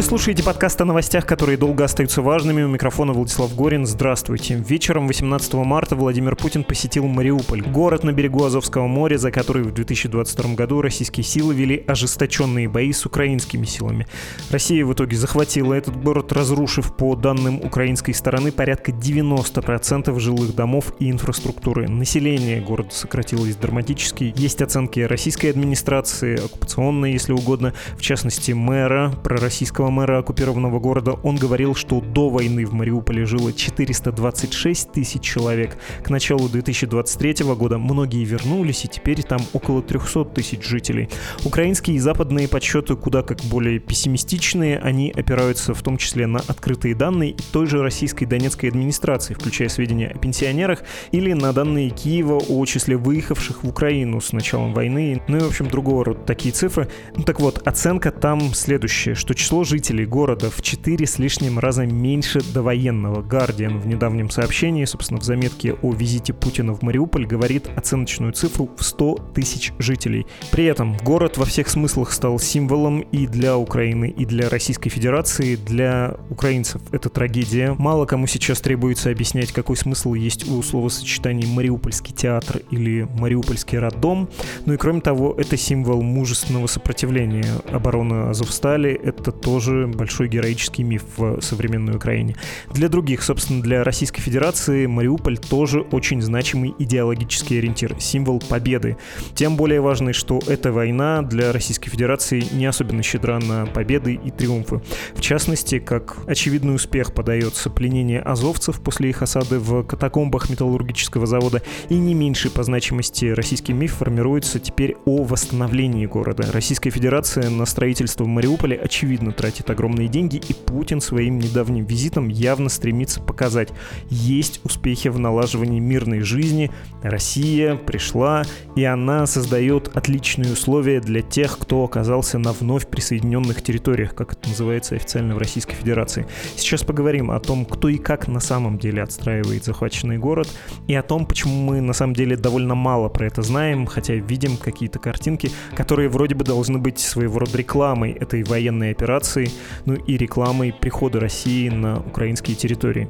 Вы слушаете подкаст о новостях, которые долго остаются важными. У микрофона Владислав Горин. Здравствуйте. Вечером 18 марта Владимир Путин посетил Мариуполь, город на берегу Азовского моря, за который в 2022 году российские силы вели ожесточенные бои с украинскими силами. Россия в итоге захватила этот город, разрушив, по данным украинской стороны, порядка 90% жилых домов и инфраструктуры. Население города сократилось драматически. Есть оценки российской администрации, оккупационной, если угодно, в частности мэра пророссийского мэра оккупированного города, он говорил, что до войны в Мариуполе жило 426 тысяч человек. К началу 2023 года многие вернулись, и теперь там около 300 тысяч жителей. Украинские и западные подсчеты куда как более пессимистичные, они опираются в том числе на открытые данные той же российской донецкой администрации, включая сведения о пенсионерах, или на данные Киева о числе выехавших в Украину с началом войны, ну и, в общем, другого рода такие цифры. Ну так вот, оценка там следующая, что число жителей города в 4 с лишним раза меньше довоенного. Гардиан в недавнем сообщении, собственно, в заметке о визите Путина в Мариуполь говорит оценочную цифру в 100 тысяч жителей. При этом город во всех смыслах стал символом и для Украины, и для Российской Федерации. Для украинцев это трагедия. Мало кому сейчас требуется объяснять, какой смысл есть у словосочетаний «Мариупольский театр» или «Мариупольский роддом». Ну и кроме того, это символ мужественного сопротивления. Оборона Азовстали — это тоже тоже большой героический миф в современной Украине. Для других, собственно, для Российской Федерации Мариуполь тоже очень значимый идеологический ориентир, символ победы. Тем более важный, что эта война для Российской Федерации не особенно щедра на победы и триумфы. В частности, как очевидный успех подается пленение азовцев после их осады в катакомбах металлургического завода, и не меньший по значимости российский миф формируется теперь о восстановлении города. Российская Федерация на строительство в Мариуполе очевидно тратит тратит огромные деньги, и Путин своим недавним визитом явно стремится показать, есть успехи в налаживании мирной жизни, Россия пришла, и она создает отличные условия для тех, кто оказался на вновь присоединенных территориях, как это называется официально в Российской Федерации. Сейчас поговорим о том, кто и как на самом деле отстраивает захваченный город, и о том, почему мы на самом деле довольно мало про это знаем, хотя видим какие-то картинки, которые вроде бы должны быть своего рода рекламой этой военной операции, информацией, ну и рекламой прихода России на украинские территории.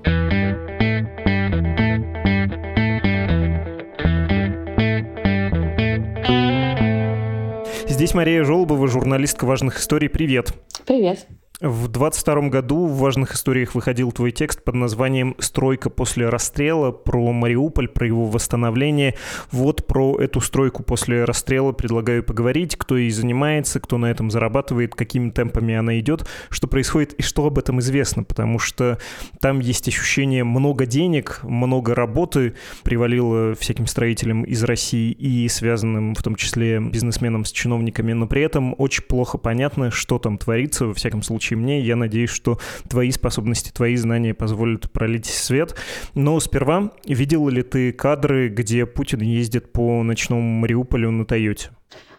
Здесь Мария Жолобова, журналистка важных историй. Привет. Привет. В 22 году в важных историях выходил твой текст под названием «Стройка после расстрела» про Мариуполь, про его восстановление. Вот про эту стройку после расстрела предлагаю поговорить, кто ей занимается, кто на этом зарабатывает, какими темпами она идет, что происходит и что об этом известно, потому что там есть ощущение много денег, много работы привалило всяким строителям из России и связанным в том числе бизнесменам с чиновниками, но при этом очень плохо понятно, что там творится, во всяком случае случае мне. Я надеюсь, что твои способности, твои знания позволят пролить свет. Но сперва, видел ли ты кадры, где Путин ездит по ночному Мариуполю на Тойоте?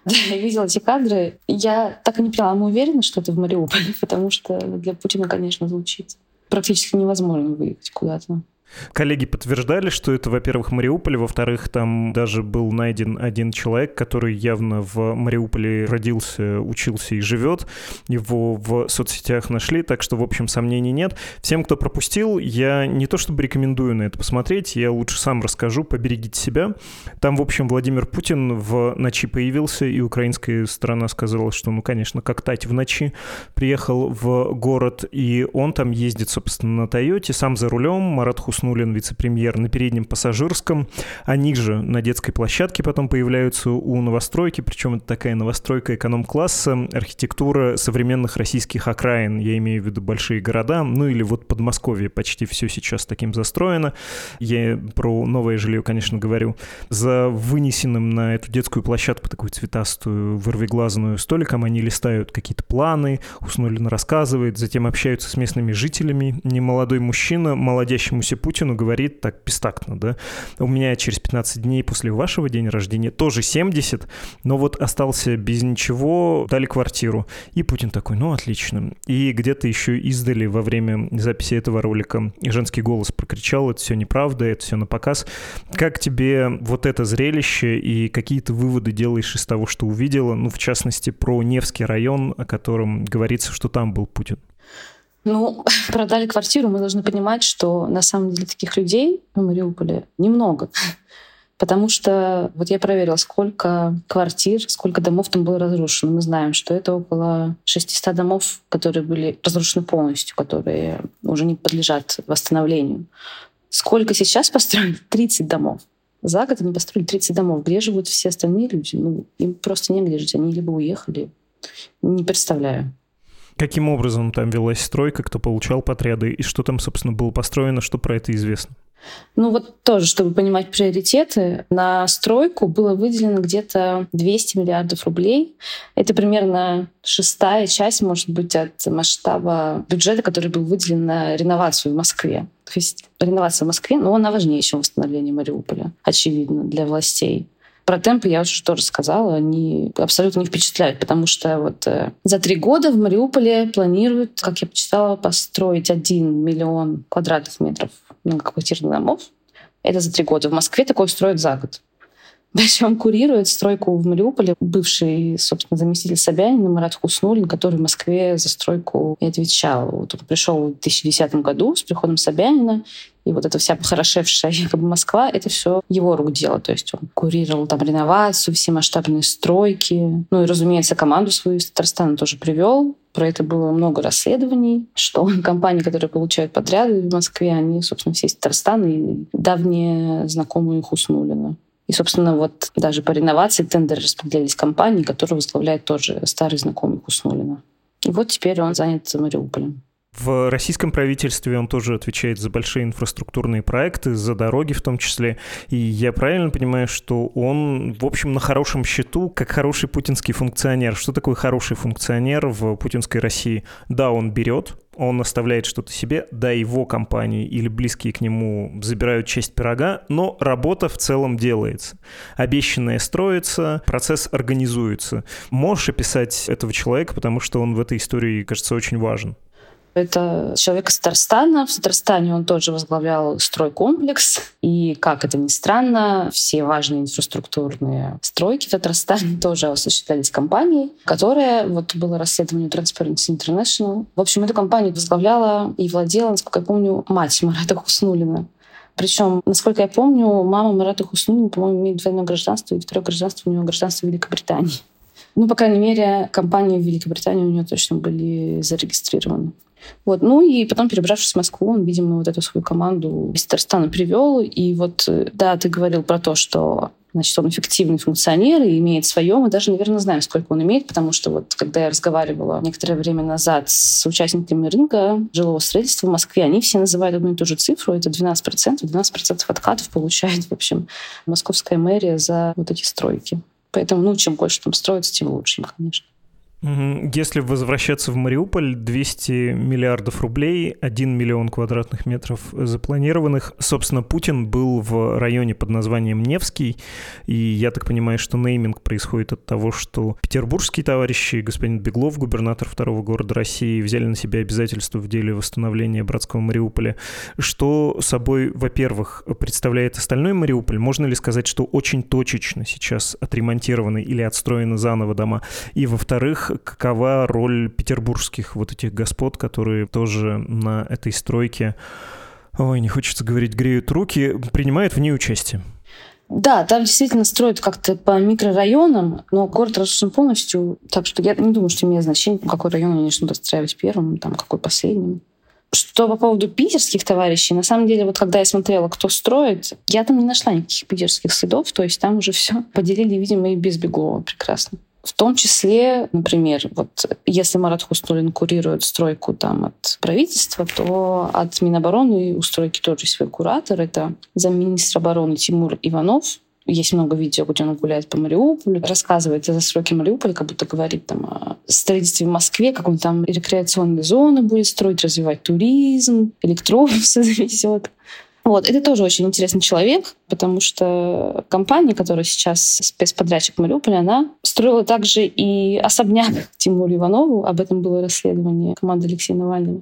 Да, я видела эти кадры. Я так и не поняла, мы уверены, что это в Мариуполе, потому что для Путина, конечно, звучит практически невозможно выехать куда-то. Коллеги подтверждали, что это, во-первых, Мариуполь, во-вторых, там даже был найден один человек, который явно в Мариуполе родился, учился и живет. Его в соцсетях нашли, так что, в общем, сомнений нет. Всем, кто пропустил, я не то чтобы рекомендую на это посмотреть, я лучше сам расскажу, поберегите себя. Там, в общем, Владимир Путин в ночи появился, и украинская сторона сказала, что, ну, конечно, как тать в ночи, приехал в город, и он там ездит, собственно, на Тойоте, сам за рулем, Марат Хус Хуснулин, вице-премьер, на переднем пассажирском. Они же на детской площадке потом появляются у новостройки, причем это такая новостройка эконом-класса, архитектура современных российских окраин, я имею в виду большие города, ну или вот Подмосковье, почти все сейчас таким застроено. Я про новое жилье, конечно, говорю. За вынесенным на эту детскую площадку такую цветастую, вырвиглазную столиком они листают какие-то планы, Хуснулин рассказывает, затем общаются с местными жителями. Немолодой мужчина, молодящемуся Путину Путину говорит так бестактно, да, у меня через 15 дней после вашего дня рождения тоже 70, но вот остался без ничего, дали квартиру. И Путин такой, ну отлично. И где-то еще издали во время записи этого ролика женский голос прокричал, это все неправда, это все на показ. Как тебе вот это зрелище и какие то выводы делаешь из того, что увидела, ну, в частности, про Невский район, о котором говорится, что там был Путин? Ну, продали квартиру, мы должны понимать, что на самом деле таких людей в Мариуполе немного. Потому что вот я проверила, сколько квартир, сколько домов там было разрушено. Мы знаем, что это около 600 домов, которые были разрушены полностью, которые уже не подлежат восстановлению. Сколько сейчас построили? 30 домов. За год они построили 30 домов. Где живут все остальные люди? Ну, им просто негде жить. Они либо уехали. Не представляю. Каким образом там велась стройка, кто получал подряды и что там, собственно, было построено, что про это известно? Ну вот тоже, чтобы понимать приоритеты, на стройку было выделено где-то 200 миллиардов рублей. Это примерно шестая часть, может быть, от масштаба бюджета, который был выделен на реновацию в Москве. То есть реновация в Москве, но она важнее, чем восстановление Мариуполя, очевидно, для властей. Про темпы я уже тоже сказала, они абсолютно не впечатляют, потому что вот э, за три года в Мариуполе планируют, как я почитала, построить один миллион квадратных метров многоквартирных домов. Это за три года. В Москве такое строят за год. Причем курирует стройку в Мариуполе бывший, собственно, заместитель Собянина Марат Хуснулин, который в Москве за стройку и отвечал. Вот он пришел в 2010 году с приходом Собянина, и вот эта вся похорошевшая якобы Москва, это все его рук дело. То есть он курировал там реновацию, все масштабные стройки. Ну и, разумеется, команду свою из Татарстана тоже привел. Про это было много расследований, что компании, которые получают подряды в Москве, они, собственно, все из Татарстана и давние знакомые Хуснулина. И, собственно, вот даже по реновации тендеры распределялись компании, которые возглавляет тоже старый знакомый Хуснулина. И вот теперь он занят Мариуполем. В российском правительстве он тоже отвечает за большие инфраструктурные проекты, за дороги в том числе. И я правильно понимаю, что он, в общем, на хорошем счету, как хороший путинский функционер. Что такое хороший функционер в путинской России? Да, он берет, он оставляет что-то себе, да, его компании или близкие к нему забирают часть пирога, но работа в целом делается. Обещанное строится, процесс организуется. Можешь описать этого человека, потому что он в этой истории, кажется, очень важен. Это человек из Татарстана. В Татарстане он тоже возглавлял стройкомплекс. И, как это ни странно, все важные инфраструктурные стройки в Татарстане тоже осуществлялись компанией, которая, вот было расследование Transparency International. В общем, эту компанию возглавляла и владела, насколько я помню, мать Марата Хуснулина. Причем, насколько я помню, мама Марата Хуснулина, по-моему, имеет двойное гражданство, и второе гражданство у нее гражданство Великобритании. Ну, по крайней мере, компании в Великобритании у нее точно были зарегистрированы. Вот. Ну и потом, перебравшись в Москву, он, видимо, вот эту свою команду из Татарстана привел. И вот, э, да, ты говорил про то, что Значит, он эффективный функционер и имеет свое. Мы даже, наверное, знаем, сколько он имеет, потому что вот когда я разговаривала некоторое время назад с участниками рынка жилого строительства в Москве, они все называют одну и ту же цифру. Это 12%. 12% откатов получает, в общем, московская мэрия за вот эти стройки. Поэтому, ну, чем больше там строится, тем лучше, конечно. Если возвращаться в Мариуполь, 200 миллиардов рублей, 1 миллион квадратных метров запланированных. Собственно, Путин был в районе под названием Невский, и я так понимаю, что нейминг происходит от того, что петербургские товарищи, господин Беглов, губернатор второго города России, взяли на себя обязательства в деле восстановления братского Мариуполя. Что собой, во-первых, представляет остальной Мариуполь? Можно ли сказать, что очень точечно сейчас отремонтированы или отстроены заново дома? И, во-вторых, какова роль петербургских вот этих господ, которые тоже на этой стройке, ой, не хочется говорить, греют руки, принимают в ней участие? Да, там действительно строят как-то по микрорайонам, но город разрушен полностью, так что я не думаю, что имеет значение, какой район они начнут отстраивать первым, там, какой последним. Что по поводу питерских товарищей, на самом деле, вот когда я смотрела, кто строит, я там не нашла никаких питерских следов, то есть там уже все поделили, видимо, и без Беглова прекрасно. В том числе, например, вот если Марат Хустулин курирует стройку там от правительства, то от Минобороны у стройки тоже свой куратор. Это замминистра обороны Тимур Иванов. Есть много видео, где он гуляет по Мариуполю, рассказывает о застройке Мариуполя, как будто говорит там о строительстве в Москве, как он там рекреационные зоны будет строить, развивать туризм, электробусы завезет. Вот, это тоже очень интересный человек, потому что компания, которая сейчас спецподрядчик Мариуполя, она строила также и особняк Тимуру Иванову. Об этом было расследование команды Алексея Навального.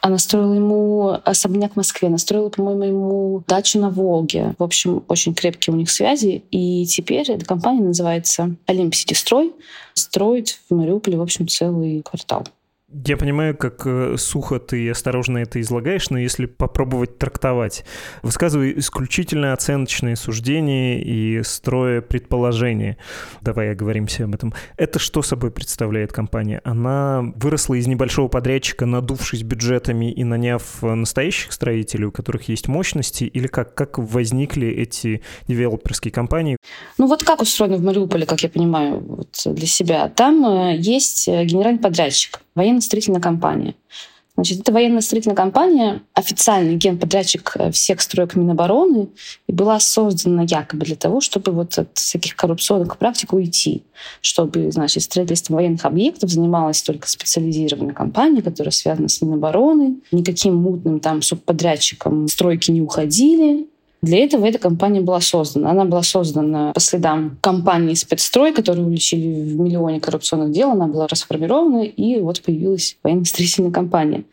Она строила ему особняк в Москве, она строила, по-моему, ему дачу на Волге. В общем, очень крепкие у них связи. И теперь эта компания называется Олимп Сити Строй. Строит в Мариуполе, в общем, целый квартал. Я понимаю, как э, сухо ты осторожно это излагаешь, но если попробовать трактовать, высказывай исключительно оценочные суждения и строя предположения. Давай оговоримся об этом. Это что собой представляет компания? Она выросла из небольшого подрядчика, надувшись бюджетами и наняв настоящих строителей, у которых есть мощности, или как, как возникли эти девелоперские компании? Ну вот как устроено в Мариуполе, как я понимаю, вот для себя. Там э, есть э, генеральный подрядчик, военно-строительная компания. Значит, это военно-строительная компания, официальный генподрядчик э, всех строек Минобороны, и была создана якобы для того, чтобы вот от всяких коррупционных практик уйти, чтобы, значит, строительством военных объектов занималась только специализированная компания, которая связана с Минобороны. Никаким мутным там субподрядчикам стройки не уходили, для этого эта компания была создана. Она была создана по следам компании «Спецстрой», которую уличили в миллионе коррупционных дел. Она была расформирована, и вот появилась военно-строительная компания.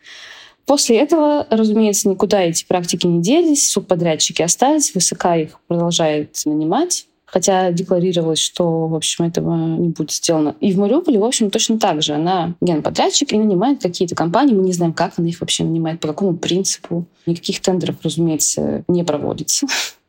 После этого, разумеется, никуда эти практики не делись, субподрядчики остались, ВСК их продолжает нанимать хотя декларировалось, что, в общем, этого не будет сделано. И в Мариуполе, в общем, точно так же. Она генподрядчик и нанимает какие-то компании. Мы не знаем, как она их вообще нанимает, по какому принципу. Никаких тендеров, разумеется, не проводится.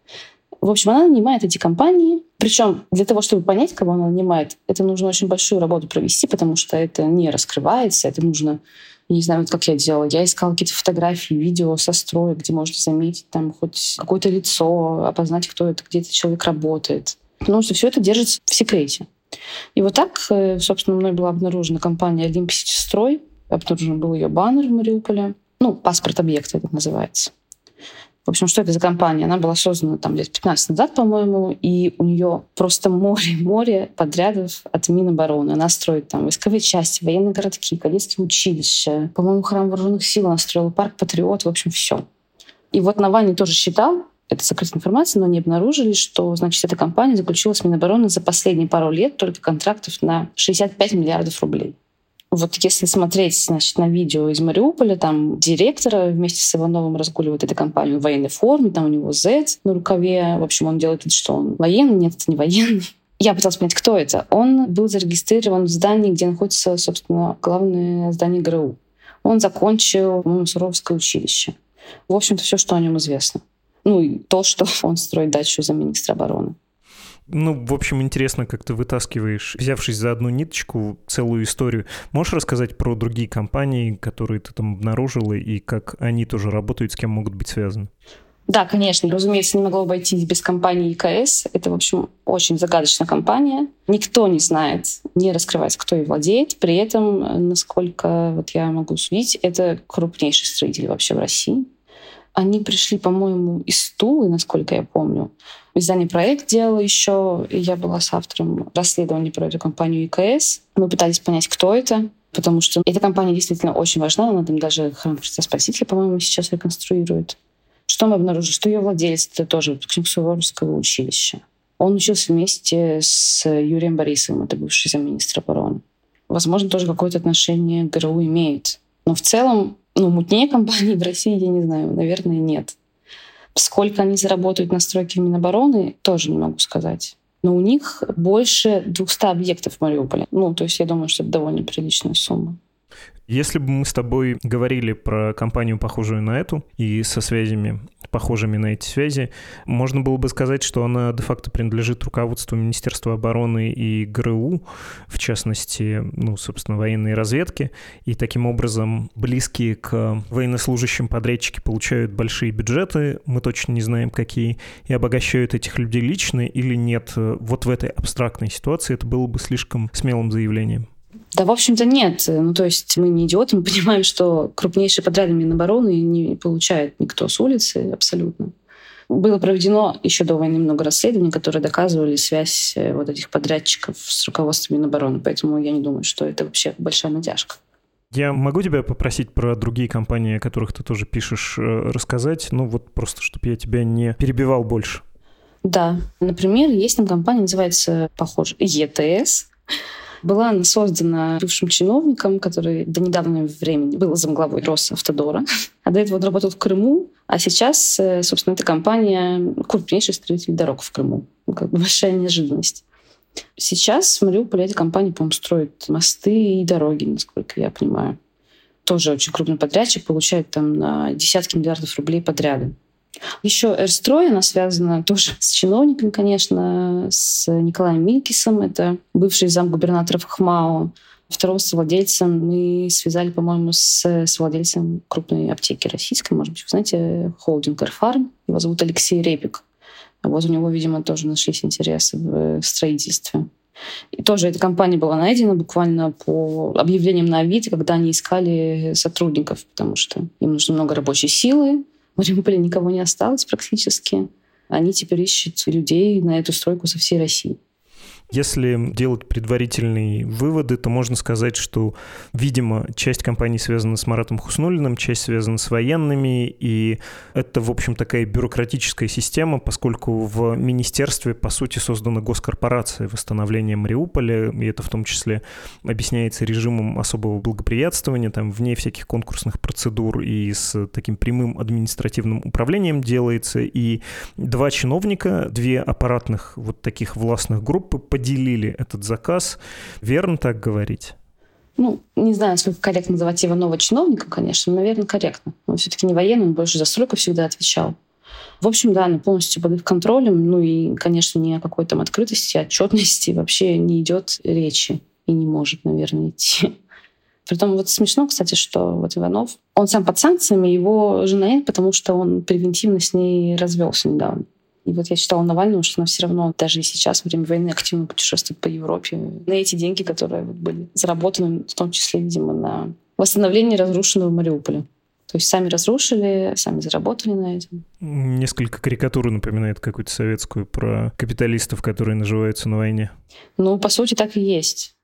В общем, она нанимает эти компании. Причем для того, чтобы понять, кого она нанимает, это нужно очень большую работу провести, потому что это не раскрывается, это нужно не знаю, вот как я делала. Я искала какие-то фотографии, видео со строя, где можно заметить там хоть какое-то лицо, опознать, кто это, где этот человек работает. Потому что все это держится в секрете. И вот так, э, собственно, мной была обнаружена компания «Олимпийский Обнаружен был ее баннер в Мариуполе. Ну, паспорт объекта это называется. В общем, что это за компания? Она была создана там лет 15 назад, по-моему, и у нее просто море-море подрядов от Минобороны. Она строит там войсковые части, военные городки, кадетские училища. По-моему, храм вооруженных сил она строила, парк Патриот, в общем, все. И вот Навальный тоже считал, это закрытая информация, но они обнаружили, что, значит, эта компания заключила с Минобороны за последние пару лет только контрактов на 65 миллиардов рублей. Вот если смотреть значит, на видео из Мариуполя, там директора вместе с Ивановым разгуливает эта компания в военной форме, там у него Z на рукаве. В общем, он делает вид, что он военный, нет, это не военный. Я пыталась понять, кто это. Он был зарегистрирован в здании, где находится, собственно, главное здание ГРУ. Он закончил, по-моему, Суровское училище. В общем-то, все, что о нем известно. Ну и то, что он строит дачу за министра обороны. Ну, в общем, интересно, как ты вытаскиваешь, взявшись за одну ниточку, целую историю. Можешь рассказать про другие компании, которые ты там обнаружила, и как они тоже работают, с кем могут быть связаны? Да, конечно. Разумеется, не могло обойтись без компании ИКС. Это, в общем, очень загадочная компания. Никто не знает, не раскрывается, кто ей владеет. При этом, насколько вот я могу судить, это крупнейший строитель вообще в России. Они пришли, по-моему, из Тулы, насколько я помню. Издание «Проект» делала еще, и я была с автором расследования про эту компанию ИКС. Мы пытались понять, кто это, потому что эта компания действительно очень важна. Она там даже храм Христа Спасителя, по-моему, сейчас реконструирует. Что мы обнаружили? Что ее владелец — это тоже выпускник Суворовского училища. Он учился вместе с Юрием Борисовым, это бывший замминистра обороны. Возможно, тоже какое-то отношение ГРУ имеет. Но в целом ну, мутнее компании в России, я не знаю, наверное, нет. Сколько они заработают на стройке Минобороны, тоже не могу сказать. Но у них больше 200 объектов в Мариуполе. Ну, то есть я думаю, что это довольно приличная сумма. Если бы мы с тобой говорили про компанию, похожую на эту, и со связями, похожими на эти связи, можно было бы сказать, что она де-факто принадлежит руководству Министерства обороны и ГРУ, в частности, ну, собственно, военной разведки, и таким образом близкие к военнослужащим подрядчики получают большие бюджеты, мы точно не знаем какие, и обогащают этих людей лично или нет. Вот в этой абстрактной ситуации это было бы слишком смелым заявлением. Да, в общем-то, нет. Ну, то есть мы не идиоты, мы понимаем, что крупнейшие подряды Минобороны не получает никто с улицы абсолютно. Было проведено еще до войны много расследований, которые доказывали связь э, вот этих подрядчиков с руководством Минобороны. Поэтому я не думаю, что это вообще большая натяжка. Я могу тебя попросить про другие компании, о которых ты тоже пишешь, э, рассказать? Ну вот просто, чтобы я тебя не перебивал больше. Да. Например, есть там компания, называется, похоже, ЕТС. Была она создана бывшим чиновником, который до недавнего времени был замглавой Росавтодора, а до этого он работал в Крыму, а сейчас, э, собственно, эта компания крупнейший строитель дорог в Крыму. Ну, как бы большая неожиданность. Сейчас в Мариуполе эта компания, по-моему, строит мосты и дороги, насколько я понимаю. тоже очень крупный подрядчик, получает там на десятки миллиардов рублей подряды. Еще Эрстрой, она связана тоже с чиновником, конечно, с Николаем Минкисом, это бывший замгубернатора ХМАО. Второго владельцем мы связали, по-моему, с, с владельцем крупной аптеки российской, может быть, вы знаете, холдинг Эрфарм. Его зовут Алексей Репик. Вот у него, видимо, тоже нашлись интересы в строительстве. И тоже эта компания была найдена буквально по объявлениям на Авито, когда они искали сотрудников, потому что им нужно много рабочей силы. В Мариуполе никого не осталось практически. Они теперь ищут людей на эту стройку со всей России. Если делать предварительные выводы, то можно сказать, что, видимо, часть компаний связана с Маратом Хуснулиным, часть связана с военными, и это, в общем, такая бюрократическая система, поскольку в министерстве, по сути, создана госкорпорация восстановления Мариуполя, и это в том числе объясняется режимом особого благоприятствования, там вне всяких конкурсных процедур и с таким прямым административным управлением делается, и два чиновника, две аппаратных вот таких властных группы поделили этот заказ. Верно так говорить? Ну, не знаю, сколько корректно называть Иванова чиновником, конечно, но, наверное, корректно. Он все-таки не военный, он больше за стройку всегда отвечал. В общем, да, она полностью под их контролем. Ну и, конечно, ни о какой там открытости, отчетности вообще не идет речи. И не может, наверное, идти. Притом вот смешно, кстати, что вот Иванов, он сам под санкциями, его жена нет, потому что он превентивно с ней развелся недавно. И вот я читала Навального, что она все равно даже и сейчас, во время войны, активно путешествует по Европе на эти деньги, которые вот были заработаны, в том числе, видимо, на восстановление разрушенного Мариуполя. То есть сами разрушили, сами заработали на этом. Несколько карикатуру напоминает какую-то советскую про капиталистов, которые наживаются на войне. Ну, по сути, так и есть.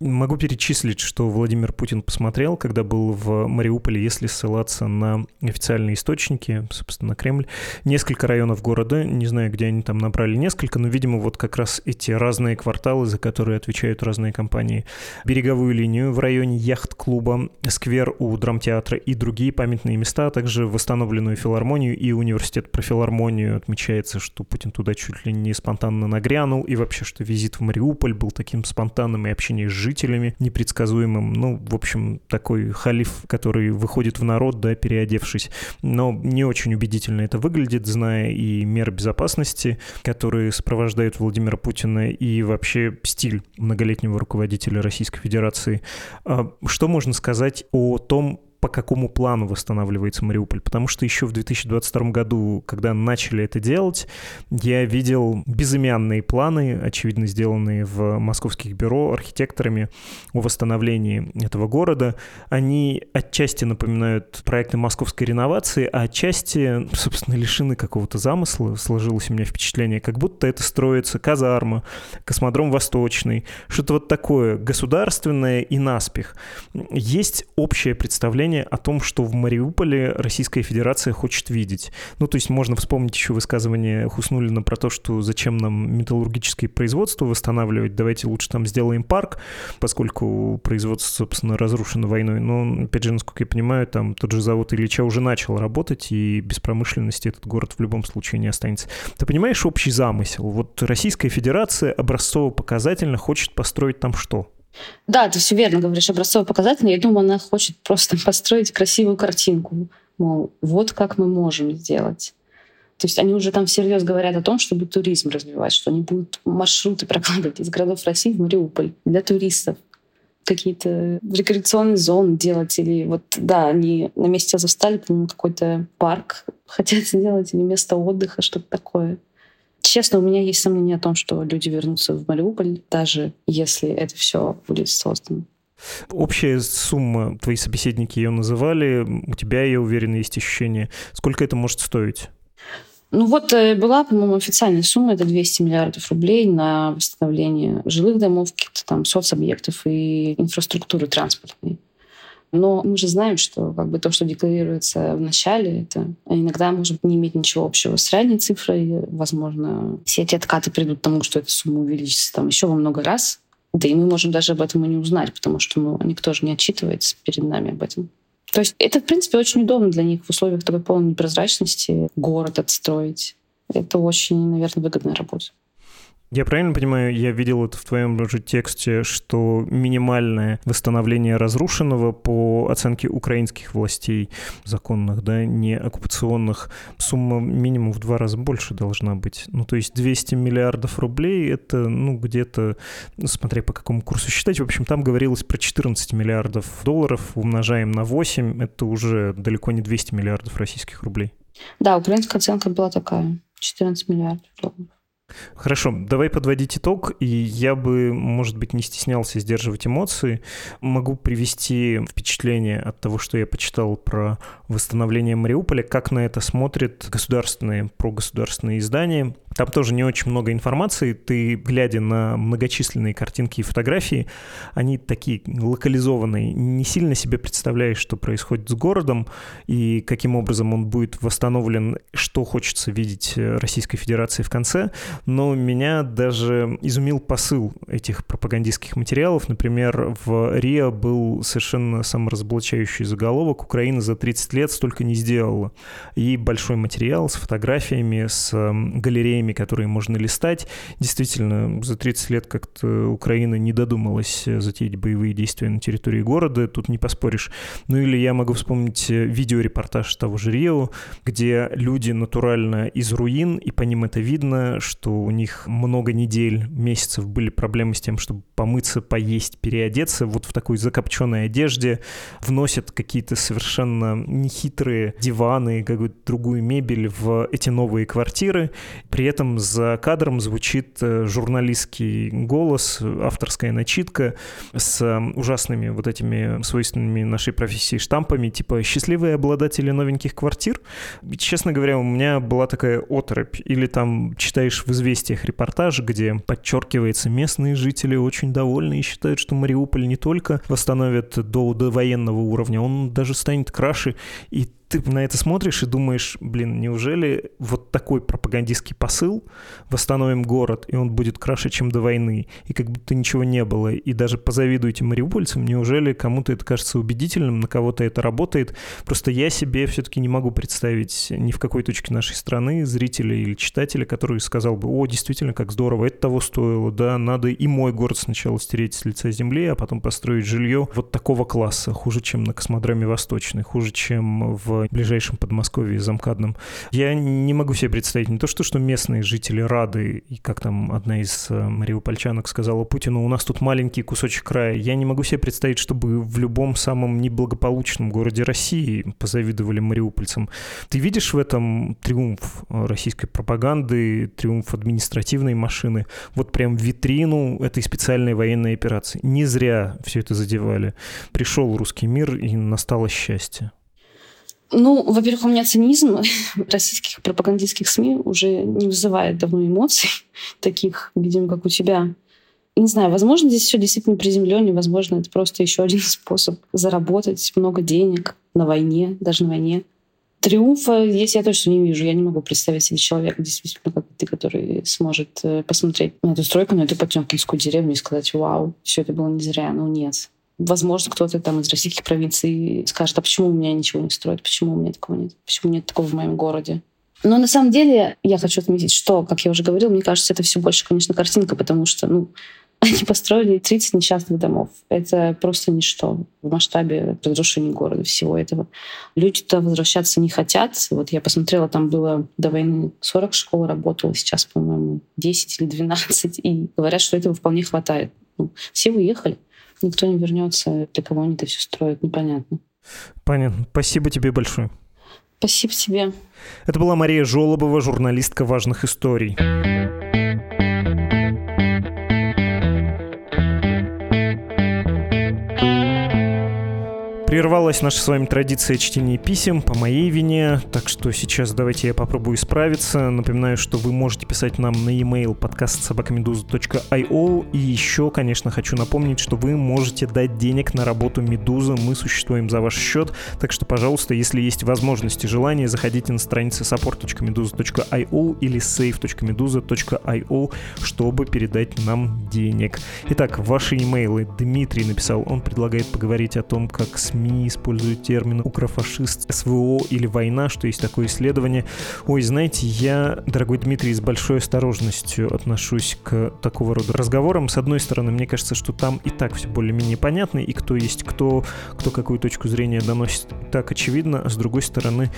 Могу перечислить, что Владимир Путин посмотрел, когда был в Мариуполе, если ссылаться на официальные источники, собственно, Кремль. Несколько районов города, не знаю, где они там набрали несколько, но, видимо, вот как раз эти разные кварталы, за которые отвечают разные компании. Береговую линию в районе яхт-клуба, сквер у драмтеатра и другие памятные места, а также восстановленную филармонию и университет про филармонию. Отмечается, что Путин туда чуть ли не спонтанно нагрянул, и вообще, что визит в Мариуполь был таким спонтанным и общение с жителями непредсказуемым. Ну, в общем, такой халиф, который выходит в народ, да, переодевшись. Но не очень убедительно это выглядит, зная и меры безопасности, которые сопровождают Владимира Путина, и вообще стиль многолетнего руководителя Российской Федерации. А что можно сказать о том, по какому плану восстанавливается Мариуполь. Потому что еще в 2022 году, когда начали это делать, я видел безымянные планы, очевидно сделанные в московских бюро архитекторами о восстановлении этого города. Они отчасти напоминают проекты московской реновации, а отчасти, собственно, лишены какого-то замысла. Сложилось у меня впечатление, как будто это строится казарма, космодром Восточный, что-то вот такое государственное и наспех. Есть общее представление представление о том, что в Мариуполе Российская Федерация хочет видеть. Ну, то есть можно вспомнить еще высказывание Хуснулина про то, что зачем нам металлургическое производство восстанавливать, давайте лучше там сделаем парк, поскольку производство, собственно, разрушено войной. Но, опять же, насколько я понимаю, там тот же завод Ильича уже начал работать, и без промышленности этот город в любом случае не останется. Ты понимаешь общий замысел? Вот Российская Федерация образцово-показательно хочет построить там что? Да, ты все верно говоришь, образцово-показательно. Я думаю, она хочет просто построить красивую картинку. Мол, вот как мы можем сделать. То есть они уже там всерьез говорят о том, чтобы туризм развивать, что они будут маршруты прокладывать из городов России в Мариуполь для туристов какие-то рекреационные зоны делать, или вот, да, они на месте Азовстали, по-моему, какой-то парк хотят сделать, или место отдыха, что-то такое. Честно, у меня есть сомнения о том, что люди вернутся в Мариуполь, даже если это все будет создано. Общая сумма, твои собеседники ее называли, у тебя, я уверен, есть ощущение. Сколько это может стоить? Ну вот э, была, по-моему, официальная сумма, это 200 миллиардов рублей на восстановление жилых домов, каких-то там соцобъектов и инфраструктуры транспортной. Но мы же знаем, что как бы то, что декларируется в начале, это иногда может не иметь ничего общего с реальной цифрой. Возможно, все эти откаты придут к тому, что эта сумма увеличится там еще во много раз. Да и мы можем даже об этом и не узнать, потому что ну, никто же не отчитывается перед нами об этом. То есть это, в принципе, очень удобно для них в условиях такой полной непрозрачности город отстроить. Это очень, наверное, выгодная работа. Я правильно понимаю, я видел это в твоем же тексте, что минимальное восстановление разрушенного по оценке украинских властей законных, да, не оккупационных, сумма минимум в два раза больше должна быть. Ну, то есть 200 миллиардов рублей — это, ну, где-то, смотря по какому курсу считать, в общем, там говорилось про 14 миллиардов долларов, умножаем на 8, это уже далеко не 200 миллиардов российских рублей. Да, украинская оценка была такая, 14 миллиардов долларов. Хорошо, давай подводить итог, и я бы, может быть, не стеснялся сдерживать эмоции. Могу привести впечатление от того, что я почитал про восстановление Мариуполя, как на это смотрят государственные, прогосударственные издания. Там тоже не очень много информации. Ты, глядя на многочисленные картинки и фотографии, они такие локализованные. Не сильно себе представляешь, что происходит с городом и каким образом он будет восстановлен, что хочется видеть Российской Федерации в конце. Но меня даже изумил посыл этих пропагандистских материалов. Например, в РИА был совершенно саморазоблачающий заголовок «Украина за 30 лет столько не сделала». И большой материал с фотографиями, с галереями книгами, которые можно листать. Действительно, за 30 лет как-то Украина не додумалась затеять боевые действия на территории города, тут не поспоришь. Ну или я могу вспомнить видеорепортаж того же Рио, где люди натурально из руин, и по ним это видно, что у них много недель, месяцев были проблемы с тем, чтобы помыться, поесть, переодеться вот в такой закопченной одежде, вносят какие-то совершенно нехитрые диваны, какую-то другую мебель в эти новые квартиры, при этом этом за кадром звучит э, журналистский голос, авторская начитка с э, ужасными вот этими свойственными нашей профессии штампами, типа «счастливые обладатели новеньких квартир». Честно говоря, у меня была такая оторопь. Или там читаешь в «Известиях» репортаж, где подчеркивается, местные жители очень довольны и считают, что Мариуполь не только восстановят до, до военного уровня, он даже станет краше. И ты на это смотришь и думаешь, блин, неужели вот такой пропагандистский посыл, восстановим город, и он будет краше, чем до войны, и как будто ничего не было, и даже позавидуйте мариупольцам, неужели кому-то это кажется убедительным, на кого-то это работает? Просто я себе все-таки не могу представить ни в какой точке нашей страны зрителя или читателя, который сказал бы, о, действительно, как здорово, это того стоило, да, надо и мой город сначала стереть с лица земли, а потом построить жилье вот такого класса, хуже, чем на космодроме Восточный, хуже, чем в ближайшем Подмосковье замкадном. Я не могу себе представить не то, что, что местные жители рады, и как там одна из э, мариупольчанок сказала Путину, у нас тут маленький кусочек края. Я не могу себе представить, чтобы в любом самом неблагополучном городе России позавидовали мариупольцам. Ты видишь в этом триумф российской пропаганды, триумф административной машины, вот прям витрину этой специальной военной операции. Не зря все это задевали. Пришел русский мир, и настало счастье. Ну, во-первых, у меня цинизм российских пропагандистских СМИ уже не вызывает давно эмоций, таких, видимо, как у тебя. Не знаю, возможно, здесь все действительно приземленнее, возможно, это просто еще один способ заработать много денег на войне, даже на войне. Триумфа здесь я точно не вижу. Я не могу представить себе человека, действительно, как ты, который сможет э, посмотреть на эту стройку, на эту Потемкинскую деревню и сказать, вау, все это было не зря. Ну, нет. Возможно, кто-то там из российских провинций скажет, а почему у меня ничего не строят, почему у меня такого нет, почему нет такого в моем городе. Но на самом деле я хочу отметить, что, как я уже говорила, мне кажется, это все больше, конечно, картинка, потому что, ну, они построили 30 несчастных домов. Это просто ничто в масштабе разрушения города, всего этого. Люди-то возвращаться не хотят. Вот я посмотрела, там было до войны 40 школ работало, сейчас, по-моему, 10 или 12. И говорят, что этого вполне хватает. Ну, все уехали никто не вернется, для кого они это все строят, непонятно. Понятно. Спасибо тебе большое. Спасибо тебе. Это была Мария Жолобова, журналистка важных историй. Прервалась наша с вами традиция чтения писем по моей вине, так что сейчас давайте я попробую исправиться. Напоминаю, что вы можете писать нам на e-mail подкаст собакамедуза.io и еще, конечно, хочу напомнить, что вы можете дать денег на работу Медуза, мы существуем за ваш счет, так что, пожалуйста, если есть возможность и желание, заходите на страницы support.meduza.io или save.meduza.io, чтобы передать нам денег. Итак, ваши имейлы Дмитрий написал, он предлагает поговорить о том, как СМИ СМИ используют термины «укрофашист», «СВО» или «война», что есть такое исследование. Ой, знаете, я, дорогой Дмитрий, с большой осторожностью отношусь к такого рода разговорам. С одной стороны, мне кажется, что там и так все более-менее понятно, и кто есть кто, кто какую точку зрения доносит, так очевидно. А с другой стороны,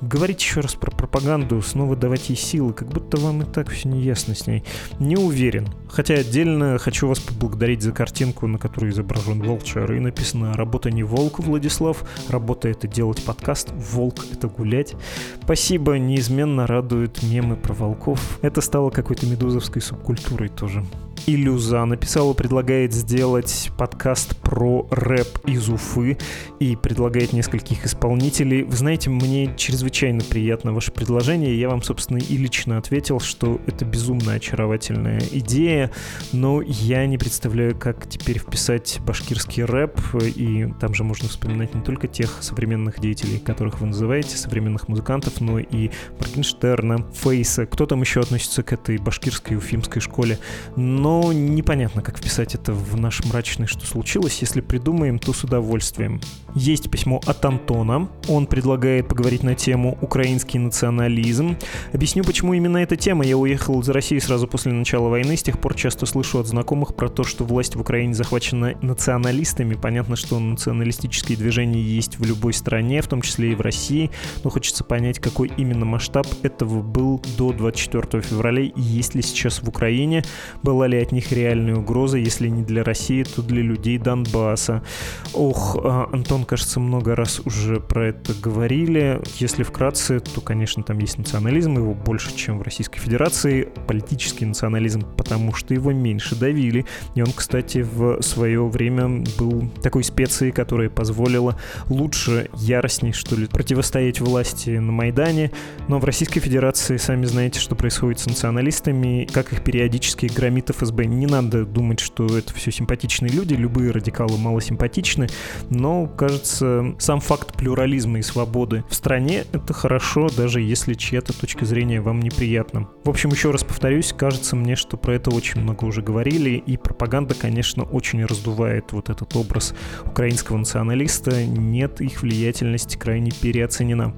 говорить еще раз про пропаганду, снова давать ей силы, как будто вам и так все неясно с ней. Не уверен. Хотя отдельно хочу вас поблагодарить за картинку, на которой изображен волчар, и написано «Работа не волк, Владислав, работа — это делать подкаст, волк — это гулять». Спасибо, неизменно радуют мемы про волков. Это стало какой-то медузовской субкультурой тоже. Иллюза написала, предлагает сделать подкаст про рэп из Уфы и предлагает нескольких исполнителей. Вы знаете, мне чрезвычайно приятно ваше предложение. Я вам, собственно, и лично ответил, что это безумно очаровательная идея, но я не представляю, как теперь вписать башкирский рэп, и там же можно вспоминать не только тех современных деятелей, которых вы называете, современных музыкантов, но и Моргенштерна, Фейса, кто там еще относится к этой башкирской уфимской школе. Но но непонятно, как вписать это в наш мрачный «Что случилось?». Если придумаем, то с удовольствием. Есть письмо от Антона. Он предлагает поговорить на тему «Украинский национализм». Объясню, почему именно эта тема. Я уехал из России сразу после начала войны. С тех пор часто слышу от знакомых про то, что власть в Украине захвачена националистами. Понятно, что националистические движения есть в любой стране, в том числе и в России. Но хочется понять, какой именно масштаб этого был до 24 февраля и есть ли сейчас в Украине. Была ли от них реальная угроза, если не для России, то для людей Донбасса. Ох, а, Антон кажется, много раз уже про это говорили. Если вкратце, то, конечно, там есть национализм, его больше, чем в Российской Федерации. Политический национализм, потому что его меньше давили. И он, кстати, в свое время был такой специей, которая позволила лучше, яростней, что ли, противостоять власти на Майдане. Но в Российской Федерации, сами знаете, что происходит с националистами, как их периодически громит ФСБ. Не надо думать, что это все симпатичные люди, любые радикалы мало симпатичны, но, кажется, сам факт плюрализма и свободы в стране — это хорошо, даже если чья-то точка зрения вам неприятна. В общем, еще раз повторюсь, кажется мне, что про это очень много уже говорили, и пропаганда, конечно, очень раздувает вот этот образ украинского националиста. Нет, их влиятельность крайне переоценена.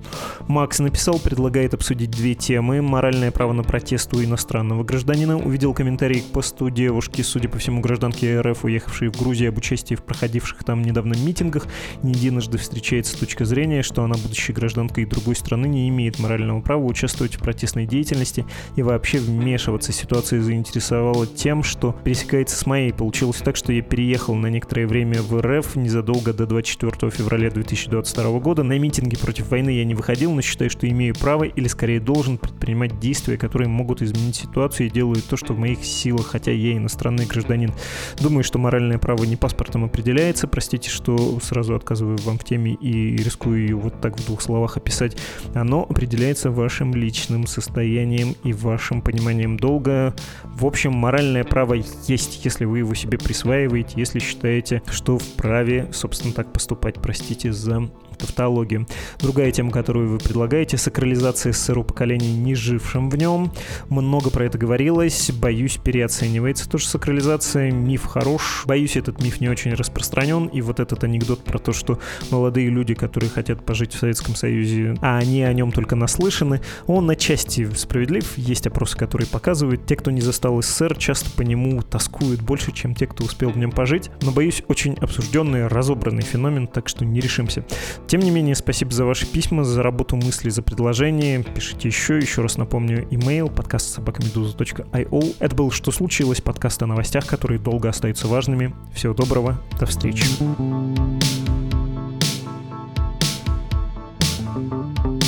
Макс написал, предлагает обсудить две темы. Моральное право на протест у иностранного гражданина. Увидел комментарий к посту девушки, судя по всему, гражданки РФ, уехавшей в Грузию об участии в проходивших там недавно митингах не единожды встречается точка зрения, что она, будучи гражданкой другой страны, не имеет морального права участвовать в протестной деятельности и вообще вмешиваться. Ситуация заинтересовала тем, что пересекается с моей. Получилось так, что я переехал на некоторое время в РФ незадолго до 24 февраля 2022 года. На митинги против войны я не выходил, но считаю, что имею право или скорее должен предпринимать действия, которые могут изменить ситуацию и делают то, что в моих силах, хотя я иностранный гражданин. Думаю, что моральное право не паспортом определяется. Простите, что сразу рассказываю вам в теме и рискую ее вот так в двух словах описать, оно определяется вашим личным состоянием и вашим пониманием долга. В общем, моральное право есть, если вы его себе присваиваете, если считаете, что вправе, собственно, так поступать. Простите за тавтологию. Другая тема, которую вы предлагаете, сакрализация СССР поколений, не жившим в нем. Много про это говорилось, боюсь, переоценивается тоже сакрализация. Миф хорош, боюсь, этот миф не очень распространен, и вот этот анекдот про то, что молодые люди, которые хотят пожить в Советском Союзе, а они о нем только наслышаны, он отчасти справедлив. Есть опросы, которые показывают, те, кто не застал СССР, часто по нему тоскуют больше, чем те, кто успел в нем пожить. Но, боюсь, очень обсужденный, разобранный феномен, так что не решимся. Тем не менее, спасибо за ваши письма, за работу мысли, за предложения. Пишите еще, еще раз напомню, имейл подкаст собакамедуза.io. Это был «Что случилось?» подкаст о новостях, которые долго остаются важными. Всего доброго, до встречи. thank you